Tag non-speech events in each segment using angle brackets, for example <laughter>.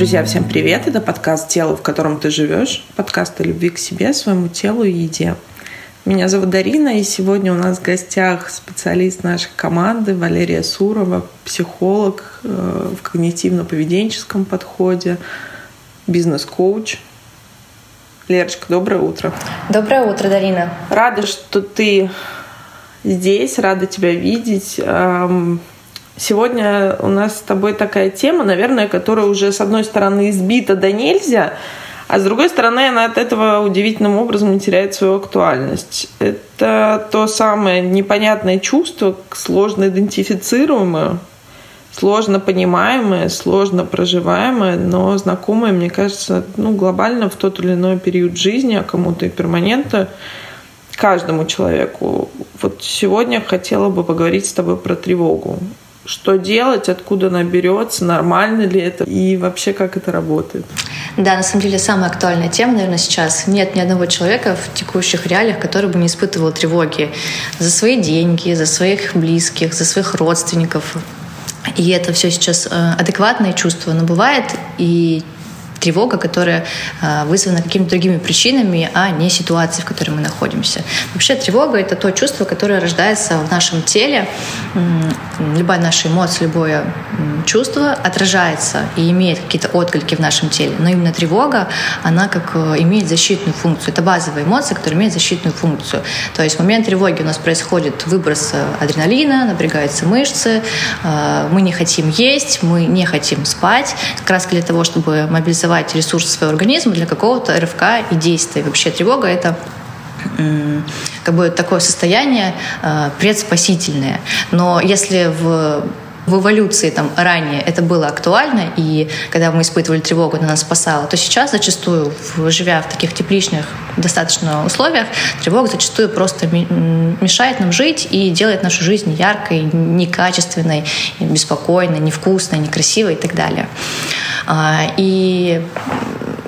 Друзья, всем привет! Это подкаст «Тело, в котором ты живешь», подкаст о любви к себе, своему телу и еде. Меня зовут Дарина, и сегодня у нас в гостях специалист нашей команды Валерия Сурова, психолог э, в когнитивно-поведенческом подходе, бизнес-коуч. Лерочка, доброе утро. Доброе утро, Дарина. Рада, что ты здесь, рада тебя видеть. Эм, Сегодня у нас с тобой такая тема, наверное, которая уже с одной стороны избита до нельзя, а с другой стороны она от этого удивительным образом не теряет свою актуальность. Это то самое непонятное чувство, сложно идентифицируемое, сложно понимаемое, сложно проживаемое, но знакомое, мне кажется, ну, глобально в тот или иной период жизни, а кому-то и перманентно, каждому человеку. Вот сегодня хотела бы поговорить с тобой про тревогу что делать, откуда она берется, нормально ли это и вообще как это работает. Да, на самом деле самая актуальная тема, наверное, сейчас. Нет ни одного человека в текущих реалиях, который бы не испытывал тревоги за свои деньги, за своих близких, за своих родственников. И это все сейчас э, адекватное чувство, но бывает и тревога, которая а, вызвана какими-то другими причинами, а не ситуацией, в которой мы находимся. Вообще тревога — это то чувство, которое рождается в нашем теле. Любая наша эмоция, любое чувство отражается и имеет какие-то отклики в нашем теле. Но именно тревога, она как э, имеет защитную функцию. Это базовая эмоция, которая имеет защитную функцию. То есть в момент тревоги у нас происходит выброс э, адреналина, напрягаются мышцы, э, мы не хотим есть, мы не хотим спать, как раз для того, чтобы мобилизовать мобилизовать ресурсы своего организма для какого-то РФК и действия. Вообще тревога — это как бы такое состояние э, предспасительное. Но если в в эволюции там ранее это было актуально, и когда мы испытывали тревогу, она нас спасала, то сейчас зачастую, живя в таких тепличных достаточно условиях, тревога зачастую просто мешает нам жить и делает нашу жизнь яркой, некачественной, беспокойной, невкусной, некрасивой и так далее. А, и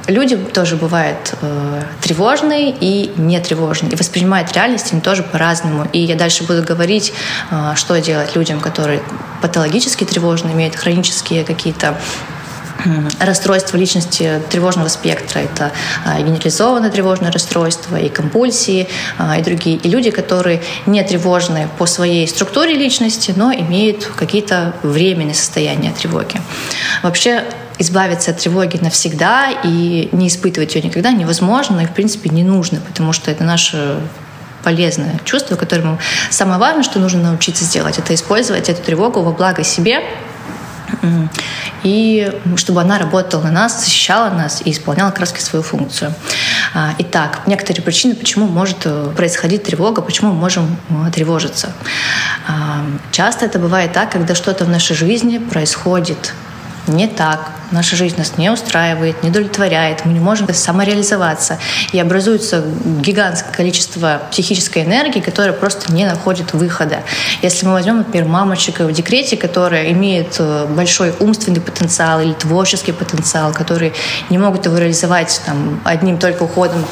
люди тоже бывают э, тревожные и нетревожные. И воспринимают реальность они тоже по-разному. И я дальше буду говорить, э, что делать людям, которые патологически тревожны, имеют хронические какие-то расстройства личности тревожного спектра. Это а, генерализованное тревожное расстройство, и компульсии, а, и другие. И люди, которые не тревожны по своей структуре личности, но имеют какие-то временные состояния тревоги. Вообще избавиться от тревоги навсегда и не испытывать ее никогда невозможно и, в принципе, не нужно, потому что это наше полезное чувство, которому самое важное, что нужно научиться сделать, это использовать эту тревогу во благо себе, и чтобы она работала на нас, защищала нас и исполняла раз свою функцию. А, итак, некоторые причины, почему может э, происходить тревога, почему мы можем э, тревожиться. А, часто это бывает так, когда что-то в нашей жизни происходит не так, наша жизнь нас не устраивает, не удовлетворяет, мы не можем самореализоваться. И образуется гигантское количество психической энергии, которая просто не находит выхода. Если мы возьмем, например, мамочек в декрете, которая имеет э, большой умственный потенциал или творческий потенциал, которые не могут его реализовать там, одним только уходом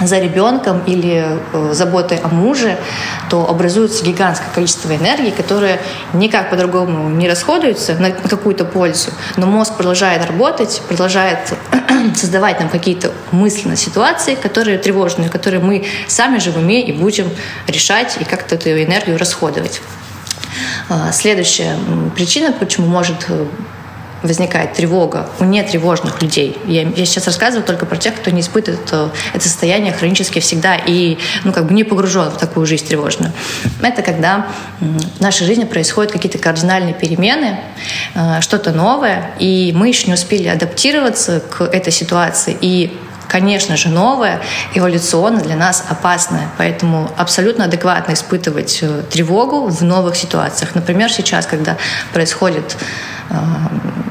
за ребенком или э, заботой о муже, то образуется гигантское количество энергии, которое никак по-другому не расходуется на какую-то пользу, но мозг продолжает работать, продолжает <clears throat> создавать нам какие-то мысленные ситуации, которые тревожные, которые мы сами же в уме и будем решать и как-то эту энергию расходовать. А, следующая причина, почему может э, возникает тревога у нетревожных людей. Я, я сейчас рассказываю только про тех, кто не испытывает это, это состояние хронически всегда и ну, как бы не погружен в такую жизнь тревожную. Это когда в нашей жизни происходят какие-то кардинальные перемены, э, что-то новое, и мы еще не успели адаптироваться к этой ситуации. И конечно же, новое, эволюционно для нас опасное. Поэтому абсолютно адекватно испытывать э, тревогу в новых ситуациях. Например, сейчас, когда происходит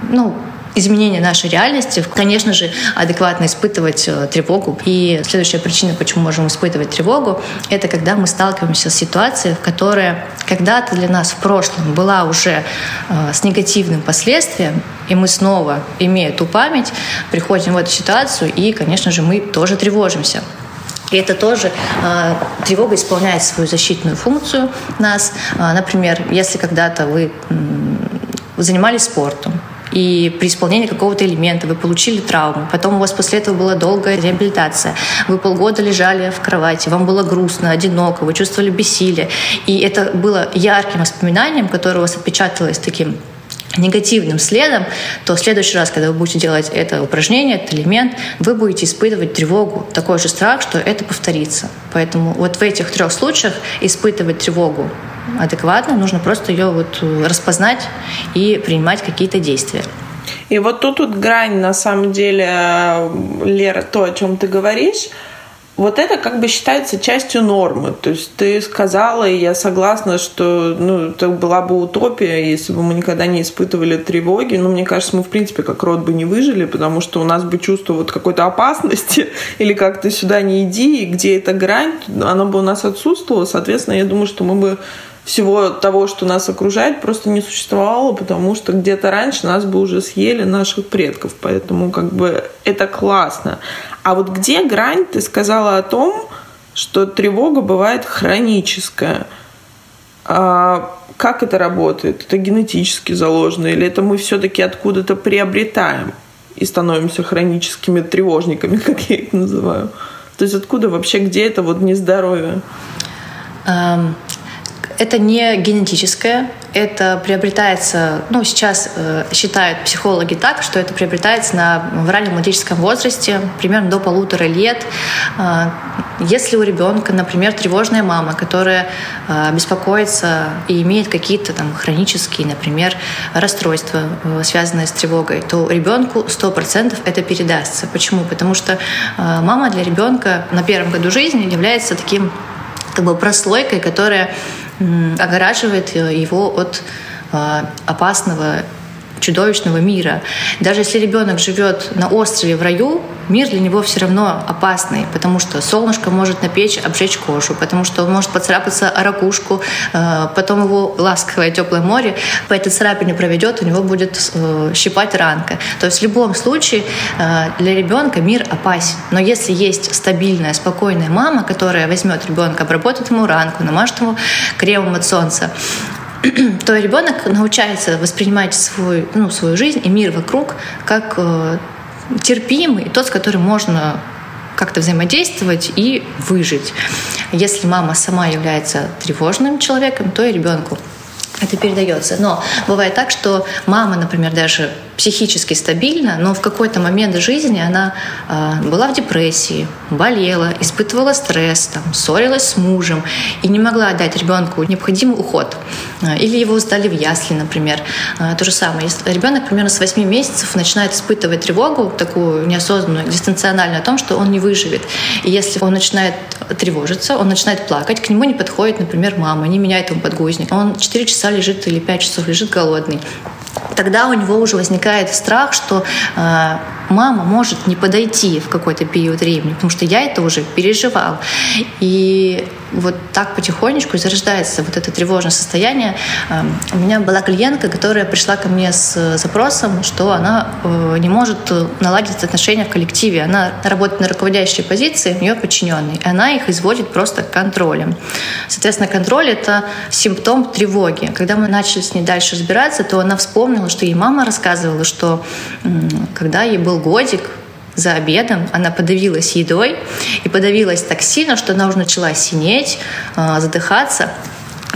ну, изменения нашей реальности, конечно же, адекватно испытывать э, тревогу. И следующая причина, почему можем испытывать тревогу, это когда мы сталкиваемся с ситуацией, в которой когда-то для нас в прошлом была уже э, с негативным последствием, и мы снова, имея ту память, приходим в эту ситуацию, и, конечно же, мы тоже тревожимся. И это тоже э, тревога исполняет свою защитную функцию нас. Э, например, если когда-то вы занимались спортом, и при исполнении какого-то элемента вы получили травму, потом у вас после этого была долгая реабилитация, вы полгода лежали в кровати, вам было грустно, одиноко, вы чувствовали бессилие, и это было ярким воспоминанием, которое у вас отпечаталось таким негативным следом, то в следующий раз, когда вы будете делать это упражнение, этот элемент, вы будете испытывать тревогу, такой же страх, что это повторится. Поэтому вот в этих трех случаях испытывать тревогу адекватно, нужно просто ее вот распознать и принимать какие-то действия. И вот тут вот грань, на самом деле, Лера, то, о чем ты говоришь, вот это как бы считается частью нормы. То есть ты сказала, и я согласна, что ну, это была бы утопия, если бы мы никогда не испытывали тревоги. Но мне кажется, мы, в принципе, как род бы не выжили, потому что у нас бы чувство вот какой-то опасности <laughs> или как ты сюда не иди, и где эта грань, она бы у нас отсутствовала. Соответственно, я думаю, что мы бы всего того, что нас окружает, просто не существовало, потому что где-то раньше нас бы уже съели наших предков. Поэтому как бы это классно. А вот где грань? Ты сказала о том, что тревога бывает хроническая. А как это работает? Это генетически заложено или это мы все-таки откуда-то приобретаем и становимся хроническими тревожниками, <laughs> как я их называю? То есть откуда вообще, где это вот нездоровье? Это не генетическое, это приобретается, ну, сейчас э, считают психологи так, что это приобретается на, в раннем младенческом возрасте, примерно до полутора лет. Э, если у ребенка, например, тревожная мама, которая э, беспокоится и имеет какие-то там хронические, например, расстройства, э, связанные с тревогой, то ребенку 100% это передастся. Почему? Потому что э, мама для ребенка на первом году жизни является таким как бы прослойкой, которая огораживает э, его от э, опасного чудовищного мира. Даже если ребенок живет на острове в раю, мир для него все равно опасный, потому что солнышко может напечь, обжечь кожу, потому что он может поцарапаться о ракушку, э, потом его ласковое теплое море по этой царапине проведет, у него будет щипать ранка. То есть в любом случае для ребенка мир опасен. Но если есть стабильная, спокойная мама, которая возьмет ребенка, обработает ему ранку, намажет ему кремом от солнца, <clears throat> то ребенок научается воспринимать свой, ну, свою жизнь и мир вокруг как э, терпимый, тот, с которым можно как-то взаимодействовать и выжить. Если мама сама является тревожным человеком, то и ребенку это передается. Но бывает так, что мама, например, даже психически стабильна, но в какой-то момент жизни она э, была в депрессии, болела, испытывала стресс, там, ссорилась с мужем и не могла дать ребенку необходимый уход. А, или его сдали в ясли, например. Э, то же самое. Если ребенок примерно с 8 месяцев начинает испытывать тревогу, такую неосознанную, дистанциональную, о том, что он не выживет. И если он начинает тревожиться, он начинает плакать, к нему не подходит, например, мама, не меняет ему подгузник. Он 4 часа лежит или 5 часов лежит голодный тогда у него уже возникает страх, что э, мама может не подойти в какой-то период времени, потому что я это уже переживал. И вот так потихонечку зарождается вот это тревожное состояние. Эм, у меня была клиентка, которая пришла ко мне с запросом, что она э, не может наладить отношения в коллективе. Она работает на руководящей позиции, у нее подчиненные, и она их изводит просто контролем. Соответственно, контроль — это симптом тревоги. Когда мы начали с ней дальше разбираться, то она вспомнила, что ей мама рассказывала, что когда ей был годик, за обедом, она подавилась едой и подавилась так сильно, что она уже начала синеть, а, задыхаться.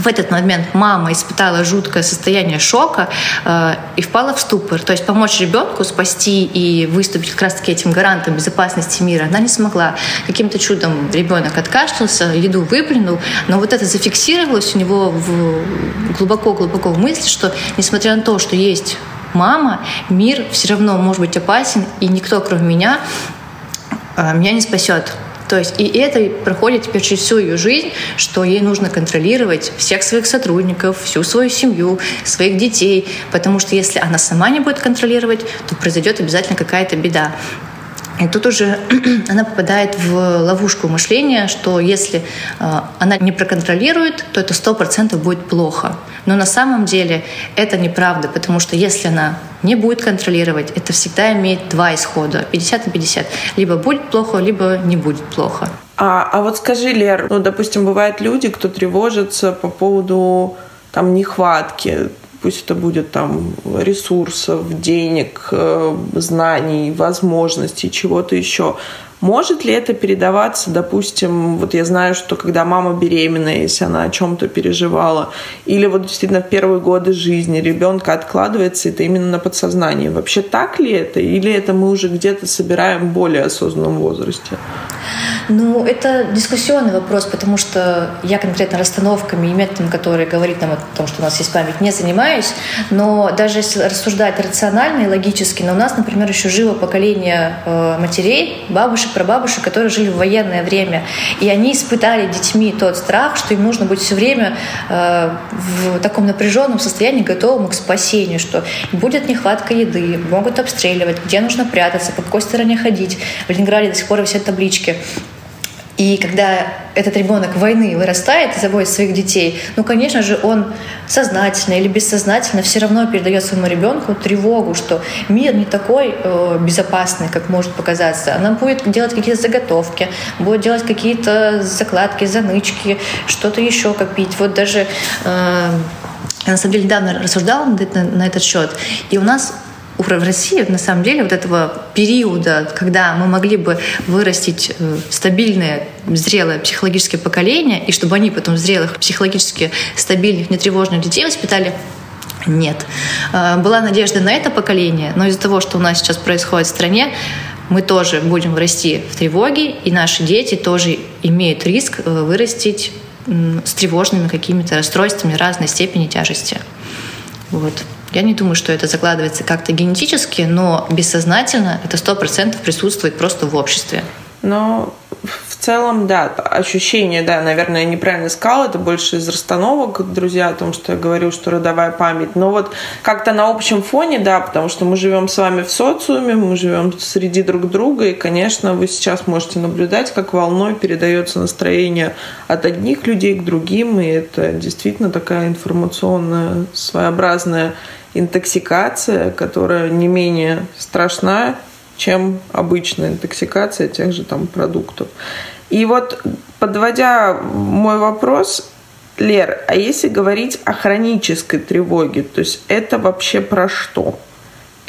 В этот момент мама испытала жуткое состояние шока э, и впала в ступор. То есть помочь ребенку спасти и выступить как раз-таки этим гарантом безопасности мира она не смогла. Каким-то чудом ребенок откашлялся, еду выплюнул, но вот это зафиксировалось у него глубоко-глубоко в мысли, что несмотря на то, что есть мама, мир все равно может быть опасен, и никто, кроме меня, а, меня не спасет. То есть и это проходит теперь через всю ее жизнь, что ей нужно контролировать всех своих сотрудников, всю свою семью, своих детей, потому что если она сама не будет контролировать, то произойдет обязательно какая-то беда. И тут уже <clears throat> она попадает в ловушку мышления, что если э, она не проконтролирует, то это сто процентов будет плохо. Но на самом деле это неправда, потому что если она не будет контролировать, это всегда имеет два исхода, 50 на 50. Либо будет плохо, либо не будет плохо. А, а вот скажи, Лер, ну, допустим, бывают люди, кто тревожится по поводу там нехватки пусть это будет там ресурсов, денег, э, знаний, возможностей, чего-то еще. Может ли это передаваться, допустим, вот я знаю, что когда мама беременная, если она о чем-то переживала, или вот действительно в первые годы жизни ребенка откладывается это именно на подсознании. Вообще так ли это? Или это мы уже где-то собираем в более осознанном возрасте? Ну, это дискуссионный вопрос, потому что я конкретно расстановками и методами, которые говорит нам о том, что у нас есть память, не занимаюсь. Но даже если рассуждать рационально и логически, но у нас, например, еще живо поколение э, матерей, бабушек, прабабушек, которые жили в военное время. И они испытали детьми тот страх, что им нужно быть все время э, в таком напряженном состоянии, готовым к спасению, что будет нехватка еды, могут обстреливать, где нужно прятаться, по какой стороне ходить. В Ленинграде до сих пор висят таблички и когда этот ребенок войны вырастает и заводит своих детей, ну, конечно же, он сознательно или бессознательно все равно передает своему ребенку тревогу, что мир не такой э, безопасный, как может показаться. Она будет делать какие-то заготовки, будет делать какие-то закладки, занычки, что-то еще копить. Вот даже э, я на самом деле недавно рассуждала на, на этот счет, и у нас в России на самом деле вот этого периода, когда мы могли бы вырастить э, стабильное, зрелое психологическое поколение, и чтобы они потом зрелых, психологически стабильных, нетревожных детей воспитали, нет. Э, была надежда на это поколение, но из-за того, что у нас сейчас происходит в стране, мы тоже будем расти в тревоге, и наши дети тоже имеют риск э, вырастить с тревожными какими-то расстройствами разной степени тяжести. Вот. Я не думаю, что это закладывается как-то генетически, но бессознательно это сто процентов присутствует просто в обществе. Но в целом, да, ощущение, да, наверное, я неправильно сказала, это больше из расстановок, друзья, о том, что я говорю, что родовая память. Но вот как-то на общем фоне, да, потому что мы живем с вами в социуме, мы живем среди друг друга, и, конечно, вы сейчас можете наблюдать, как волной передается настроение от одних людей к другим, и это действительно такая информационная, своеобразная интоксикация, которая не менее страшна, чем обычная интоксикация тех же там продуктов. И вот подводя мой вопрос, Лер, а если говорить о хронической тревоге, то есть это вообще про что?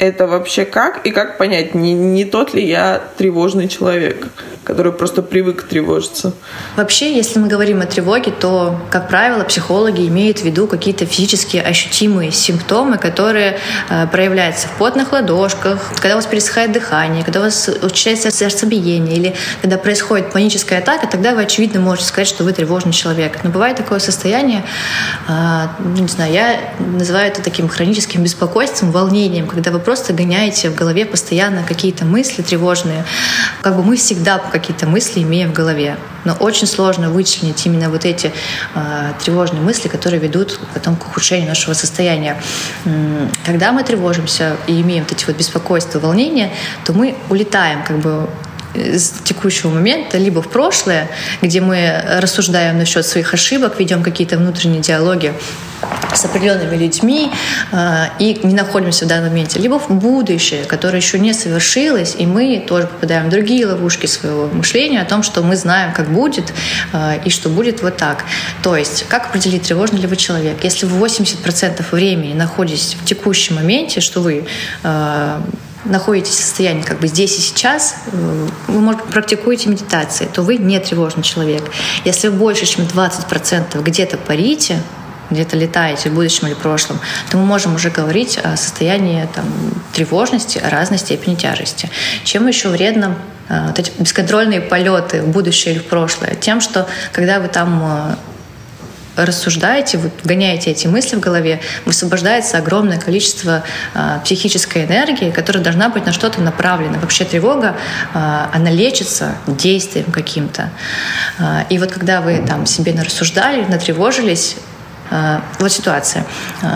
Это вообще как? И как понять, не, не тот ли я тревожный человек, который просто привык тревожиться? Вообще, если мы говорим о тревоге, то, как правило, психологи имеют в виду какие-то физически ощутимые симптомы, которые э, проявляются в потных ладошках, когда у вас пересыхает дыхание, когда у вас учащается сердцебиение, или когда происходит паническая атака, тогда вы, очевидно, можете сказать, что вы тревожный человек. Но бывает такое состояние, э, не знаю, я называю это таким хроническим беспокойством, волнением, когда вы просто просто гоняете в голове постоянно какие-то мысли тревожные. Как бы мы всегда какие-то мысли имеем в голове. Но очень сложно вычленить именно вот эти э, тревожные мысли, которые ведут потом к ухудшению нашего состояния. Когда мы тревожимся и имеем вот эти вот беспокойства, волнения, то мы улетаем как бы из текущего момента, либо в прошлое, где мы рассуждаем насчет своих ошибок, ведем какие-то внутренние диалоги с определенными людьми э, и не находимся в данном моменте, либо в будущее, которое еще не совершилось, и мы тоже попадаем в другие ловушки своего мышления о том, что мы знаем, как будет, э, и что будет вот так. То есть, как определить, тревожный ли вы человек? Если вы 80% времени находитесь в текущем моменте, что вы э, находитесь в состоянии как бы здесь и сейчас, э, вы, может, практикуете медитации, то вы не тревожный человек. Если вы больше, чем 20% где-то парите, где-то летаете в будущем или прошлом, то мы можем уже говорить о состоянии там, тревожности, разной степени тяжести. Чем еще вредно э, вот эти бесконтрольные полеты в будущее или в прошлое? Тем, что когда вы там э, рассуждаете, вы гоняете эти мысли в голове, высвобождается огромное количество э, психической энергии, которая должна быть на что-то направлена. Вообще тревога, э, она лечится действием каким-то. Э, и вот когда вы там себе нарассуждали, натревожились, вот ситуация.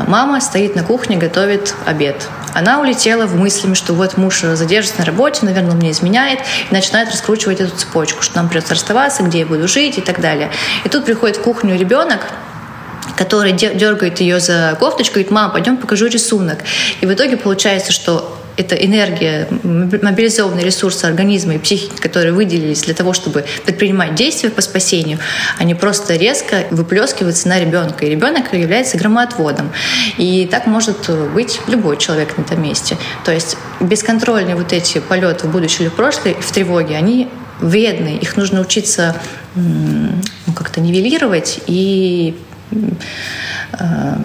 Мама стоит на кухне, готовит обед. Она улетела в мыслями, что вот муж задержится на работе, наверное, он мне изменяет, и начинает раскручивать эту цепочку, что нам придется расставаться, где я буду жить и так далее. И тут приходит в кухню ребенок, который дергает ее за кофточку и говорит, мама, пойдем покажу рисунок. И в итоге получается, что эта энергия, мобилизованные ресурсы организма и психики, которые выделились для того, чтобы предпринимать действия по спасению, они просто резко выплескиваются на ребенка. И ребенок является громоотводом. И так может быть любой человек на этом месте. То есть бесконтрольные вот эти полеты в будущее или в прошлое, в тревоге, они вредны. Их нужно учиться ну, как-то нивелировать и Э,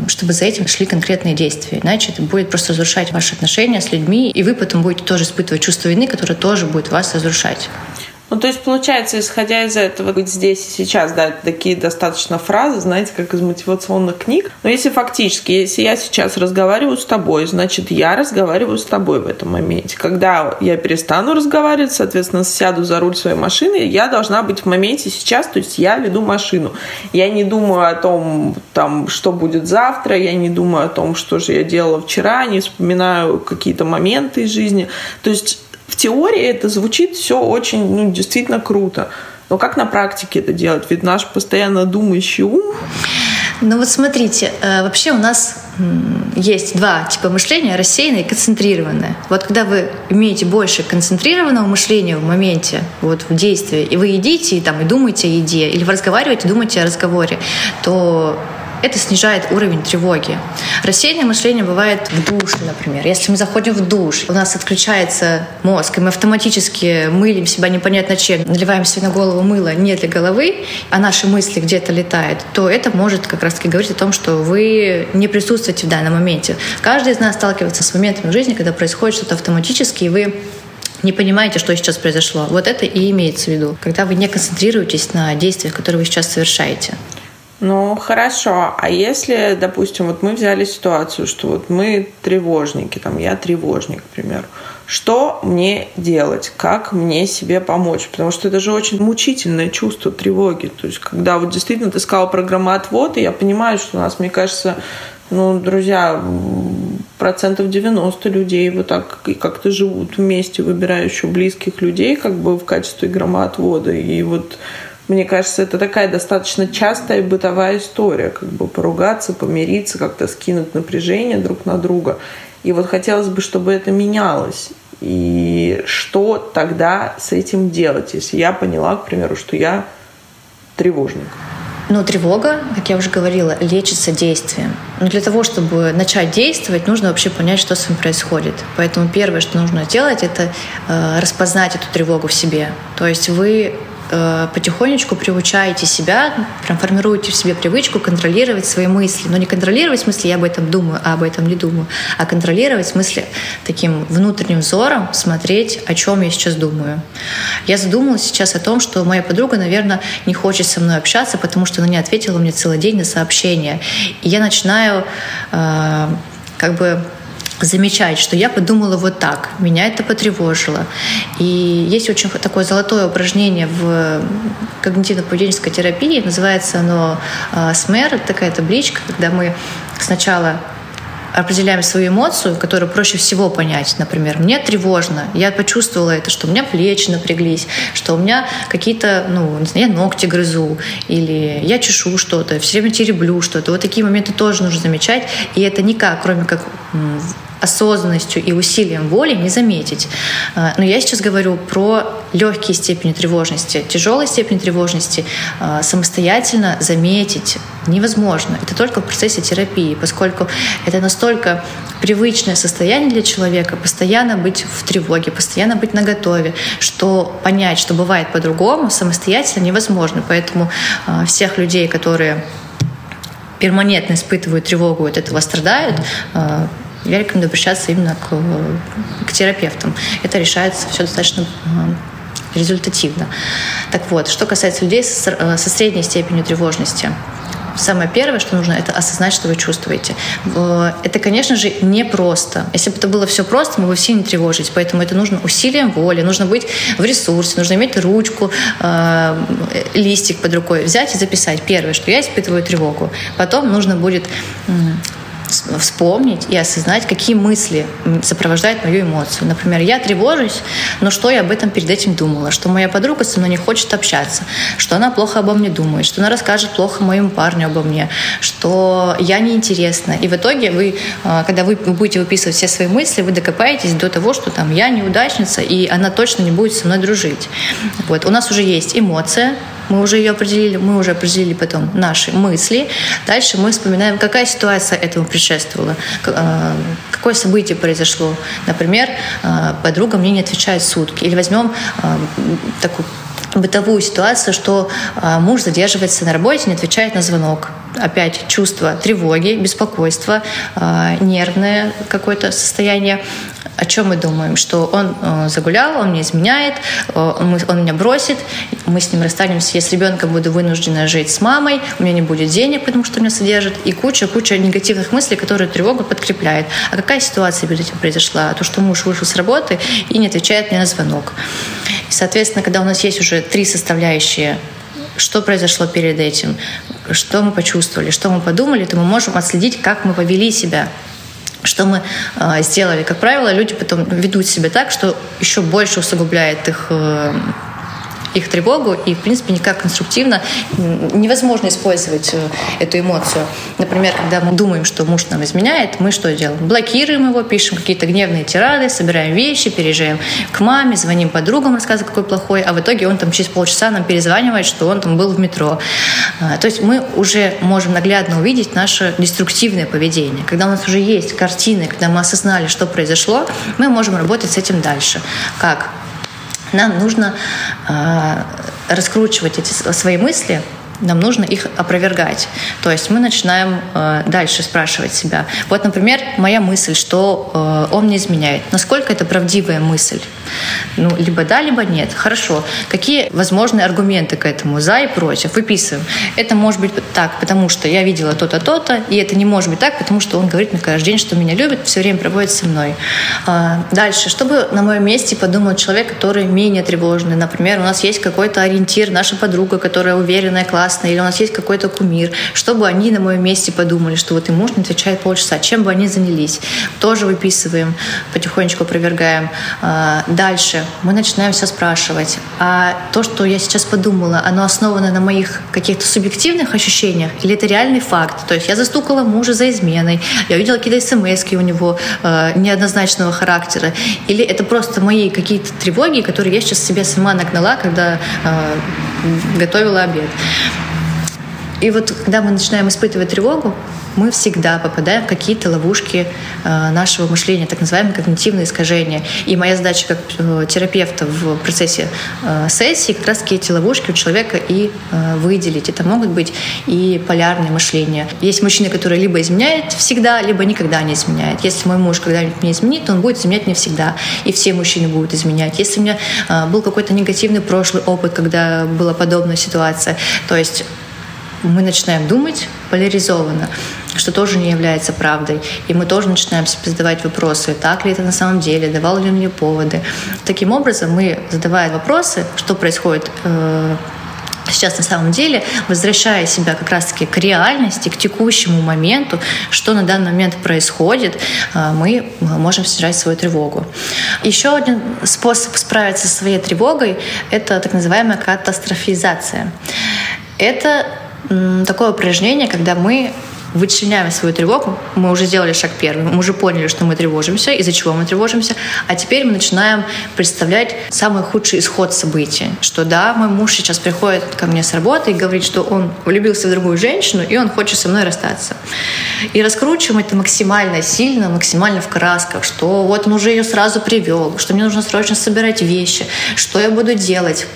чтобы за этим шли конкретные действия. Иначе это будет просто разрушать ваши отношения с людьми, и вы потом будете тоже испытывать чувство вины, которое тоже будет вас разрушать. Ну, то есть, получается, исходя из этого, быть здесь и сейчас, да, такие достаточно фразы, знаете, как из мотивационных книг. Но если фактически, если я сейчас разговариваю с тобой, значит, я разговариваю с тобой в этом моменте. Когда я перестану разговаривать, соответственно, сяду за руль своей машины, я должна быть в моменте сейчас, то есть я веду машину. Я не думаю о том, там, что будет завтра, я не думаю о том, что же я делала вчера, не вспоминаю какие-то моменты из жизни. То есть в теории это звучит все очень, ну, действительно круто. Но как на практике это делать? Ведь наш постоянно думающий ум... Ну вот смотрите, э, вообще у нас есть два типа мышления, рассеянное и концентрированное. Вот когда вы имеете больше концентрированного мышления в моменте, вот в действии, и вы едите, и, там, и думаете о еде, или вы разговариваете, думаете о разговоре, то это снижает уровень тревоги. Рассеянное мышление бывает в душе, например. Если мы заходим в душ, у нас отключается мозг, и мы автоматически мылим себя непонятно чем, наливаем себе на голову мыло не для головы, а наши мысли где-то летают, то это может как раз-таки говорить о том, что вы не присутствуете в данном моменте. Каждый из нас сталкивается с моментами в жизни, когда происходит что-то автоматически, и вы не понимаете, что сейчас произошло. Вот это и имеется в виду, когда вы не концентрируетесь на действиях, которые вы сейчас совершаете. Ну, хорошо. А если, допустим, вот мы взяли ситуацию, что вот мы тревожники, там, я тревожник, к примеру, что мне делать, как мне себе помочь, потому что это же очень мучительное чувство тревоги. То есть, когда вот действительно ты сказал про громоотвод, и я понимаю, что у нас, мне кажется, ну, друзья, процентов 90 людей вот так как-то живут вместе, выбирая еще близких людей как бы в качестве громоотвода. И вот мне кажется, это такая достаточно частая бытовая история, как бы поругаться, помириться, как-то скинуть напряжение друг на друга. И вот хотелось бы, чтобы это менялось. И что тогда с этим делать, если я поняла, к примеру, что я тревожник? Но тревога, как я уже говорила, лечится действием. Но для того, чтобы начать действовать, нужно вообще понять, что с вами происходит. Поэтому первое, что нужно сделать, это э, распознать эту тревогу в себе. То есть вы Э, потихонечку приучаете себя, прям формируете в себе привычку контролировать свои мысли. Но не контролировать в смысле «я об этом думаю», а об этом не думаю, а контролировать в смысле таким внутренним взором смотреть, о чем я сейчас думаю. Я задумалась сейчас о том, что моя подруга, наверное, не хочет со мной общаться, потому что она не ответила мне целый день на сообщение. И я начинаю э, как бы замечать, что я подумала вот так, меня это потревожило. И есть очень такое золотое упражнение в когнитивно-поведенческой терапии, называется оно а, это такая табличка, когда мы сначала определяем свою эмоцию, которую проще всего понять. Например, мне тревожно, я почувствовала это, что у меня плечи напряглись, что у меня какие-то, ну, не знаю, я ногти грызу, или я чешу что-то, все время тереблю что-то. Вот такие моменты тоже нужно замечать, и это никак, кроме как осознанностью и усилием воли не заметить. А, но я сейчас говорю про легкие степени тревожности. Тяжелой степени тревожности а, самостоятельно заметить невозможно. Это только в процессе терапии, поскольку это настолько привычное состояние для человека, постоянно быть в тревоге, постоянно быть наготове, что понять, что бывает по-другому, самостоятельно невозможно. Поэтому а, всех людей, которые перманентно испытывают тревогу, от этого страдают, я рекомендую обращаться именно к, к терапевтам. Это решается все достаточно э, результативно. Так вот, что касается людей со, э, со средней степенью тревожности, Самое первое, что нужно, это осознать, что вы чувствуете. Это, конечно же, не просто. Если бы это было все просто, мы бы все не тревожились. Поэтому это нужно усилием воли, нужно быть в ресурсе, нужно иметь ручку, э, листик под рукой, взять и записать. Первое, что я испытываю тревогу. Потом нужно будет вспомнить и осознать, какие мысли сопровождают мою эмоцию. Например, я тревожусь, но что я об этом перед этим думала? Что моя подруга со мной не хочет общаться, что она плохо обо мне думает, что она расскажет плохо моему парню обо мне, что я неинтересна. И в итоге вы, а, когда вы будете выписывать все свои мысли, вы докопаетесь до того, что там я неудачница, и она точно не будет со мной дружить. Вот. У нас уже есть эмоция, мы уже ее определили, мы уже определили потом наши мысли. Дальше мы вспоминаем, какая ситуация этому предшествовала, а, какое событие произошло. Например, а, подруга мне не отвечает сутки. Или возьмем а, такую бытовую ситуацию, что муж задерживается на работе, не отвечает на звонок. Опять чувство тревоги, беспокойства, нервное какое-то состояние о чем мы думаем? Что он э, загулял, он мне изменяет, э, он меня бросит, мы с ним расстанемся, я с ребенком буду вынуждена жить с мамой, у меня не будет денег, потому что меня содержит, и куча-куча негативных мыслей, которые тревогу подкрепляет. А какая ситуация перед этим произошла? То, что муж вышел с работы и не отвечает мне на звонок. И, соответственно, когда у нас есть уже три составляющие что произошло перед этим, что мы почувствовали, что мы подумали, то мы можем отследить, как мы повели себя что мы э, сделали? Как правило, люди потом ведут себя так, что еще больше усугубляет их э, их тревогу, и, в принципе, никак конструктивно невозможно использовать э, эту эмоцию. Например, когда мы думаем, что муж нам изменяет, мы что делаем? Блокируем его, пишем какие-то гневные тирады, собираем вещи, переезжаем к маме, звоним подругам, рассказываем, какой плохой, а в итоге он там через полчаса нам перезванивает, что он там был в метро. А, то есть мы уже можем наглядно увидеть наше деструктивное поведение. Когда у нас уже есть картины, когда мы осознали, что произошло, мы можем работать с этим дальше. Как? Нам нужно э, раскручивать эти свои мысли, нам нужно их опровергать. То есть мы начинаем э, дальше спрашивать себя. Вот, например, моя мысль, что э, он мне изменяет. Насколько это правдивая мысль? Ну, либо да, либо нет. Хорошо. Какие возможные аргументы к этому? За и против. Выписываем. Это может быть так, потому что я видела то-то, то-то, и это не может быть так, потому что он говорит мне каждый день, что меня любит, все время проводит со мной. А, дальше. Чтобы на моем месте подумал человек, который менее тревожный. Например, у нас есть какой-то ориентир, наша подруга, которая уверенная, классная, или у нас есть какой-то кумир. Чтобы они на моем месте подумали, что вот и муж не отвечает полчаса. Чем бы они занялись? Тоже выписываем, потихонечку опровергаем. Дальше мы начинаем все спрашивать. А то, что я сейчас подумала, оно основано на моих каких-то субъективных ощущениях или это реальный факт? То есть я застукала мужа за изменой, я увидела какие-то смс у него э, неоднозначного характера, или это просто мои какие-то тревоги, которые я сейчас себе сама нагнала, когда э, готовила обед. И вот когда мы начинаем испытывать тревогу, мы всегда попадаем в какие-то ловушки э, нашего мышления, так называемые когнитивные искажения. И моя задача как э, терапевта в процессе э, сессии как раз эти ловушки у человека и выделить. Это могут быть и полярные мышления. Есть мужчины, которые либо изменяют всегда, либо никогда не изменяют. Если мой муж когда-нибудь мне изменит, то он будет изменять мне всегда. И все мужчины будут изменять. Если у меня был какой-то негативный прошлый опыт, когда была подобная ситуация, то есть мы начинаем думать поляризованно, что тоже не является правдой. И мы тоже начинаем себе задавать вопросы, так ли это на самом деле, давал ли он мне поводы. Таким образом, мы, задавая вопросы, что происходит э, сейчас на самом деле, возвращая себя как раз-таки к реальности, к текущему моменту, что на данный момент происходит, э, мы можем снижать свою тревогу. Еще один способ справиться со своей тревогой – это так называемая катастрофизация. Это такое упражнение, когда мы вычленяем свою тревогу, мы уже сделали шаг первый, мы уже поняли, что мы тревожимся, из-за чего мы тревожимся, а теперь мы начинаем представлять самый худший исход событий, что да, мой муж сейчас приходит ко мне с работы и говорит, что он влюбился в другую женщину, и он хочет со мной расстаться. И раскручиваем это максимально сильно, максимально в красках, что вот он уже ее сразу привел, что мне нужно срочно собирать вещи, что я буду делать,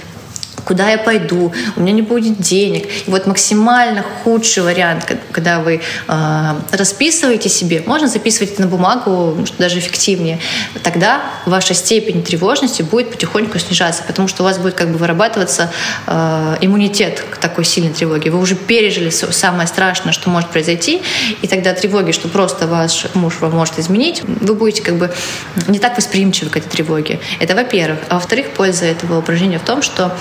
куда я пойду, у меня не будет денег. И вот максимально худший вариант, когда вы э, расписываете себе, можно записывать на бумагу, даже эффективнее, тогда ваша степень тревожности будет потихоньку снижаться, потому что у вас будет как бы вырабатываться э, иммунитет к такой сильной тревоге. Вы уже пережили самое страшное, что может произойти, и тогда тревоги, что просто ваш муж вам может изменить, вы будете как бы не так восприимчивы к этой тревоге. Это во-первых. А во-вторых, польза этого упражнения в том, что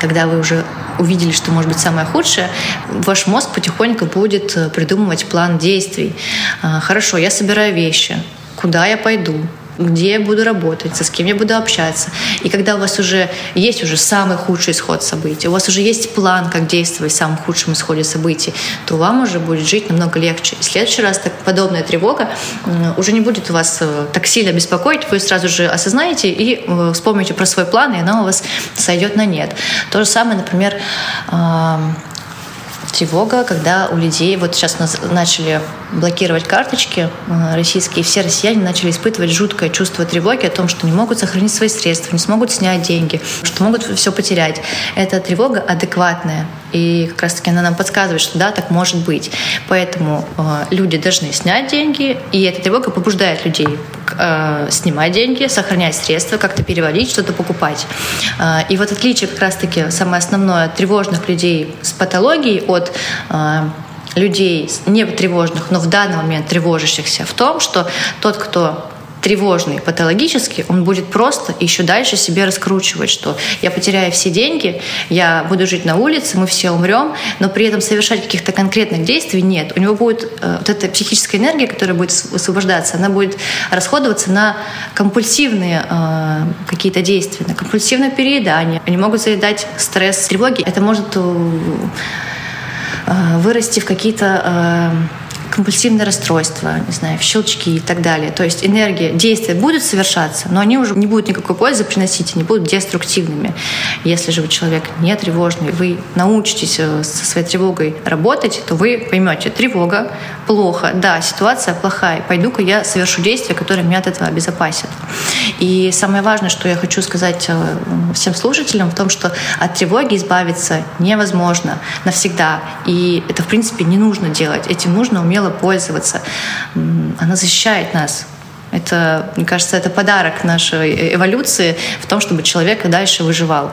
когда вы уже увидели, что может быть самое худшее, ваш мозг потихоньку будет э, придумывать план действий. А, хорошо, я собираю вещи, куда я пойду, где я буду работать, с кем я буду общаться. И когда у вас уже есть уже самый худший исход событий, у вас уже есть план, как действовать в самом худшем исходе событий, то вам уже будет жить намного легче. И в следующий раз так, подобная тревога уже не будет у вас э, так сильно беспокоить, вы сразу же осознаете и э, вспомните про свой план, и она у вас сойдет на нет. То же самое, например, тревога, когда у людей, вот сейчас нас начали блокировать карточки э, российские, все россияне начали испытывать жуткое чувство тревоги о том, что не могут сохранить свои средства, не смогут снять деньги, что могут все потерять. Эта тревога адекватная. И как раз-таки она нам подсказывает, что да, так может быть. Поэтому э, люди должны снять деньги, и эта тревога побуждает людей э, снимать деньги, сохранять средства, как-то переводить, что-то покупать. Э, и вот отличие как раз-таки самое основное тревожных людей с патологией от э, людей не тревожных, но в данный момент тревожащихся в том, что тот, кто тревожный, патологический, он будет просто еще дальше себе раскручивать, что я потеряю все деньги, я буду жить на улице, мы все умрем, но при этом совершать каких-то конкретных действий нет. У него будет э, вот эта психическая энергия, которая будет высвобождаться, она будет расходоваться на компульсивные э, какие-то действия, на компульсивное переедание. Они могут заедать стресс, тревоги. Это может э вырасти в какие-то компульсивное расстройство, не знаю, щелчки и так далее. То есть энергия, действия будут совершаться, но они уже не будут никакой пользы приносить, они будут деструктивными. Если же вы человек не тревожный, вы научитесь э, со своей тревогой работать, то вы поймете, тревога плохо, да, ситуация плохая, пойду-ка я совершу действия, которые меня от этого обезопасят. И самое важное, что я хочу сказать э, всем слушателям, в том, что от тревоги избавиться невозможно навсегда. И это, в принципе, не нужно делать. Этим нужно умело умело пользоваться. Она защищает нас. Это, мне кажется, это подарок нашей эволюции в том, чтобы человек дальше выживал.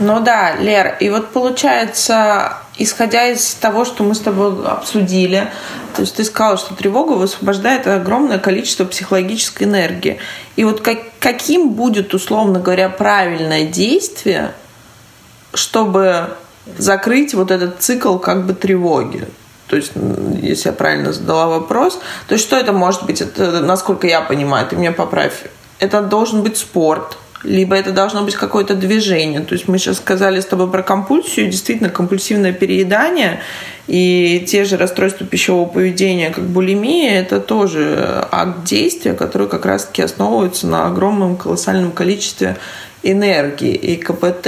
Ну да, Лер, и вот получается, исходя из того, что мы с тобой обсудили, то есть ты сказала, что тревога высвобождает огромное количество психологической энергии. И вот как, каким будет, условно говоря, правильное действие, чтобы закрыть вот этот цикл как бы тревоги? То есть, если я правильно задала вопрос, то что это может быть? Это, насколько я понимаю, ты меня поправь. Это должен быть спорт, либо это должно быть какое-то движение. То есть мы сейчас сказали с тобой про компульсию, действительно компульсивное переедание и те же расстройства пищевого поведения, как булимия, это тоже акт действия, который как раз-таки основывается на огромном колоссальном количестве энергии. И КПТ,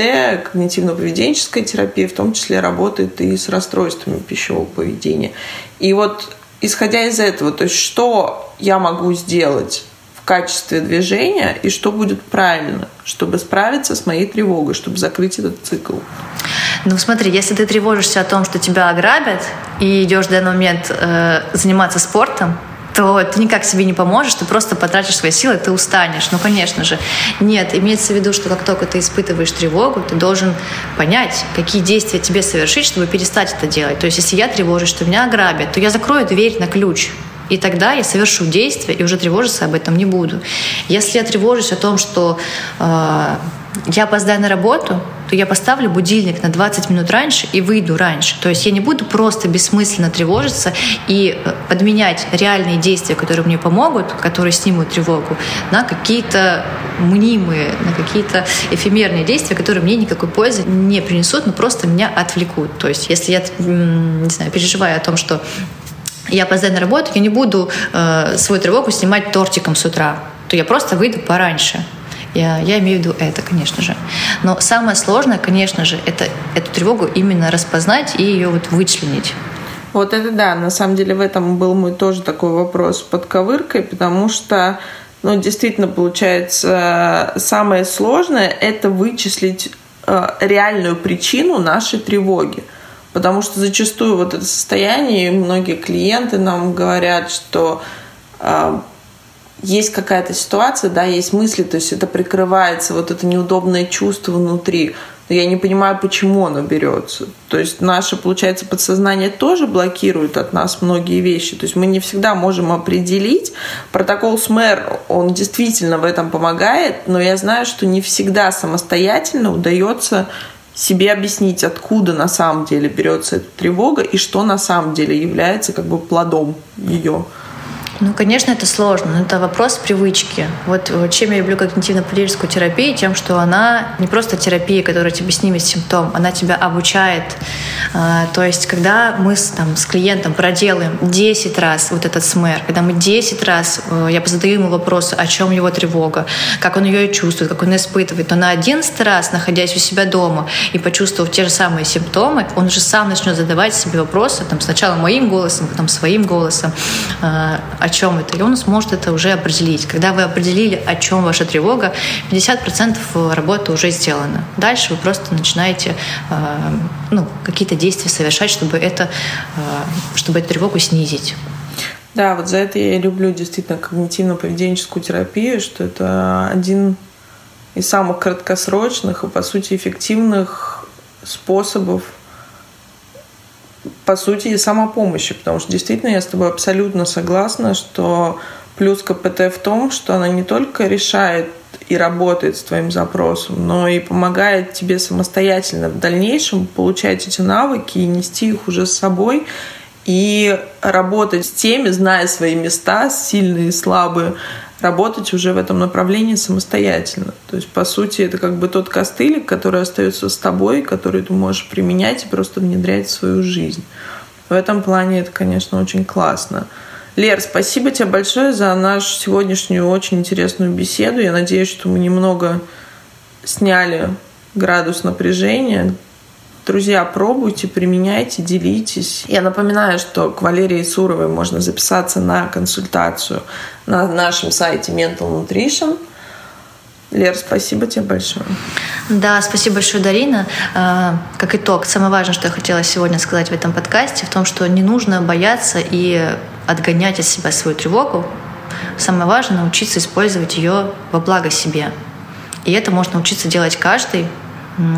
когнитивно-поведенческая терапия, в том числе работает и с расстройствами пищевого поведения. И вот исходя из этого, то есть что я могу сделать в качестве движения и что будет правильно, чтобы справиться с моей тревогой, чтобы закрыть этот цикл? Ну смотри, если ты тревожишься о том, что тебя ограбят, и идешь в данный момент э, заниматься спортом, то ты никак себе не поможешь, ты просто потратишь свои силы, ты устанешь. Ну, конечно же. Нет, имеется в виду, что как только ты испытываешь тревогу, ты должен понять, какие действия тебе совершить, чтобы перестать это делать. То есть, если я тревожусь, что меня ограбят, то я закрою дверь на ключ. И тогда я совершу действие и уже тревожиться об этом не буду. Если я тревожусь о том, что э, я опоздаю на работу, то я поставлю будильник на 20 минут раньше и выйду раньше. То есть я не буду просто бессмысленно тревожиться и э, подменять реальные действия, которые мне помогут, которые снимут тревогу, на какие-то мнимые, на какие-то эфемерные действия, которые мне никакой пользы не принесут, но просто меня отвлекут. То есть если я, не знаю, переживаю о том, что я опоздаю на работу, я не буду э, свою тревогу снимать тортиком с утра, то я просто выйду пораньше. Я, я имею в виду это, конечно же. Но самое сложное, конечно же, это эту тревогу именно распознать и ее вот вычленить. Вот это да, на самом деле в этом был мой тоже такой вопрос под ковыркой, потому что ну, действительно, получается, самое сложное – это вычислить э, реальную причину нашей тревоги. Потому что зачастую вот это состояние, многие клиенты нам говорят, что э, есть какая-то ситуация, да, есть мысли, то есть это прикрывается, вот это неудобное чувство внутри. Но я не понимаю, почему оно берется. То есть наше, получается, подсознание тоже блокирует от нас многие вещи. То есть мы не всегда можем определить. Протокол СМЭР, он действительно в этом помогает, но я знаю, что не всегда самостоятельно удается себе объяснить, откуда на самом деле берется эта тревога и что на самом деле является как бы плодом ее. Ну, конечно, это сложно, но это вопрос привычки. Вот чем я люблю когнитивно-поведенческую терапию, тем, что она не просто терапия, которая тебе снимет симптом, она тебя обучает. А, то есть, когда мы с, там, с клиентом проделаем 10 раз вот этот СМР, когда мы 10 раз, э, я задаю ему вопросы, о чем его тревога, как он ее чувствует, как он ее испытывает, то на 11 раз, находясь у себя дома и почувствовав те же самые симптомы, он уже сам начнет задавать себе вопросы, там, сначала моим голосом, потом своим голосом, а, о чем это, и он сможет это уже определить. Когда вы определили, о чем ваша тревога, 50% работы уже сделано. Дальше вы просто начинаете э, ну, какие-то действия совершать, чтобы, это, э, чтобы эту тревогу снизить. Да, вот за это я люблю действительно когнитивно-поведенческую терапию, что это один из самых краткосрочных и, по сути, эффективных способов по сути, самопомощи, потому что действительно я с тобой абсолютно согласна, что плюс КПТ в том, что она не только решает и работает с твоим запросом, но и помогает тебе самостоятельно в дальнейшем получать эти навыки и нести их уже с собой и работать с теми, зная свои места, сильные и слабые, работать уже в этом направлении самостоятельно. То есть, по сути, это как бы тот костылик, который остается с тобой, который ты можешь применять и просто внедрять в свою жизнь. В этом плане это, конечно, очень классно. Лер, спасибо тебе большое за нашу сегодняшнюю очень интересную беседу. Я надеюсь, что мы немного сняли градус напряжения. Друзья, пробуйте, применяйте, делитесь. Я напоминаю, что к Валерии Суровой можно записаться на консультацию на нашем сайте Mental Nutrition. Лер, спасибо тебе большое. Да, спасибо большое, Дарина. А, как итог, самое важное, что я хотела сегодня сказать в этом подкасте, в том, что не нужно бояться и отгонять от себя свою тревогу. Самое важное — научиться использовать ее во благо себе. И это можно научиться делать каждый,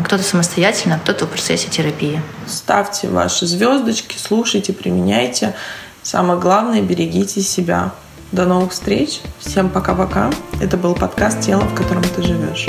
кто-то самостоятельно, кто-то в процессе терапии. Ставьте ваши звездочки, слушайте, применяйте. Самое главное, берегите себя. До новых встреч. Всем пока-пока. Это был подкаст «Тело, в котором ты живешь».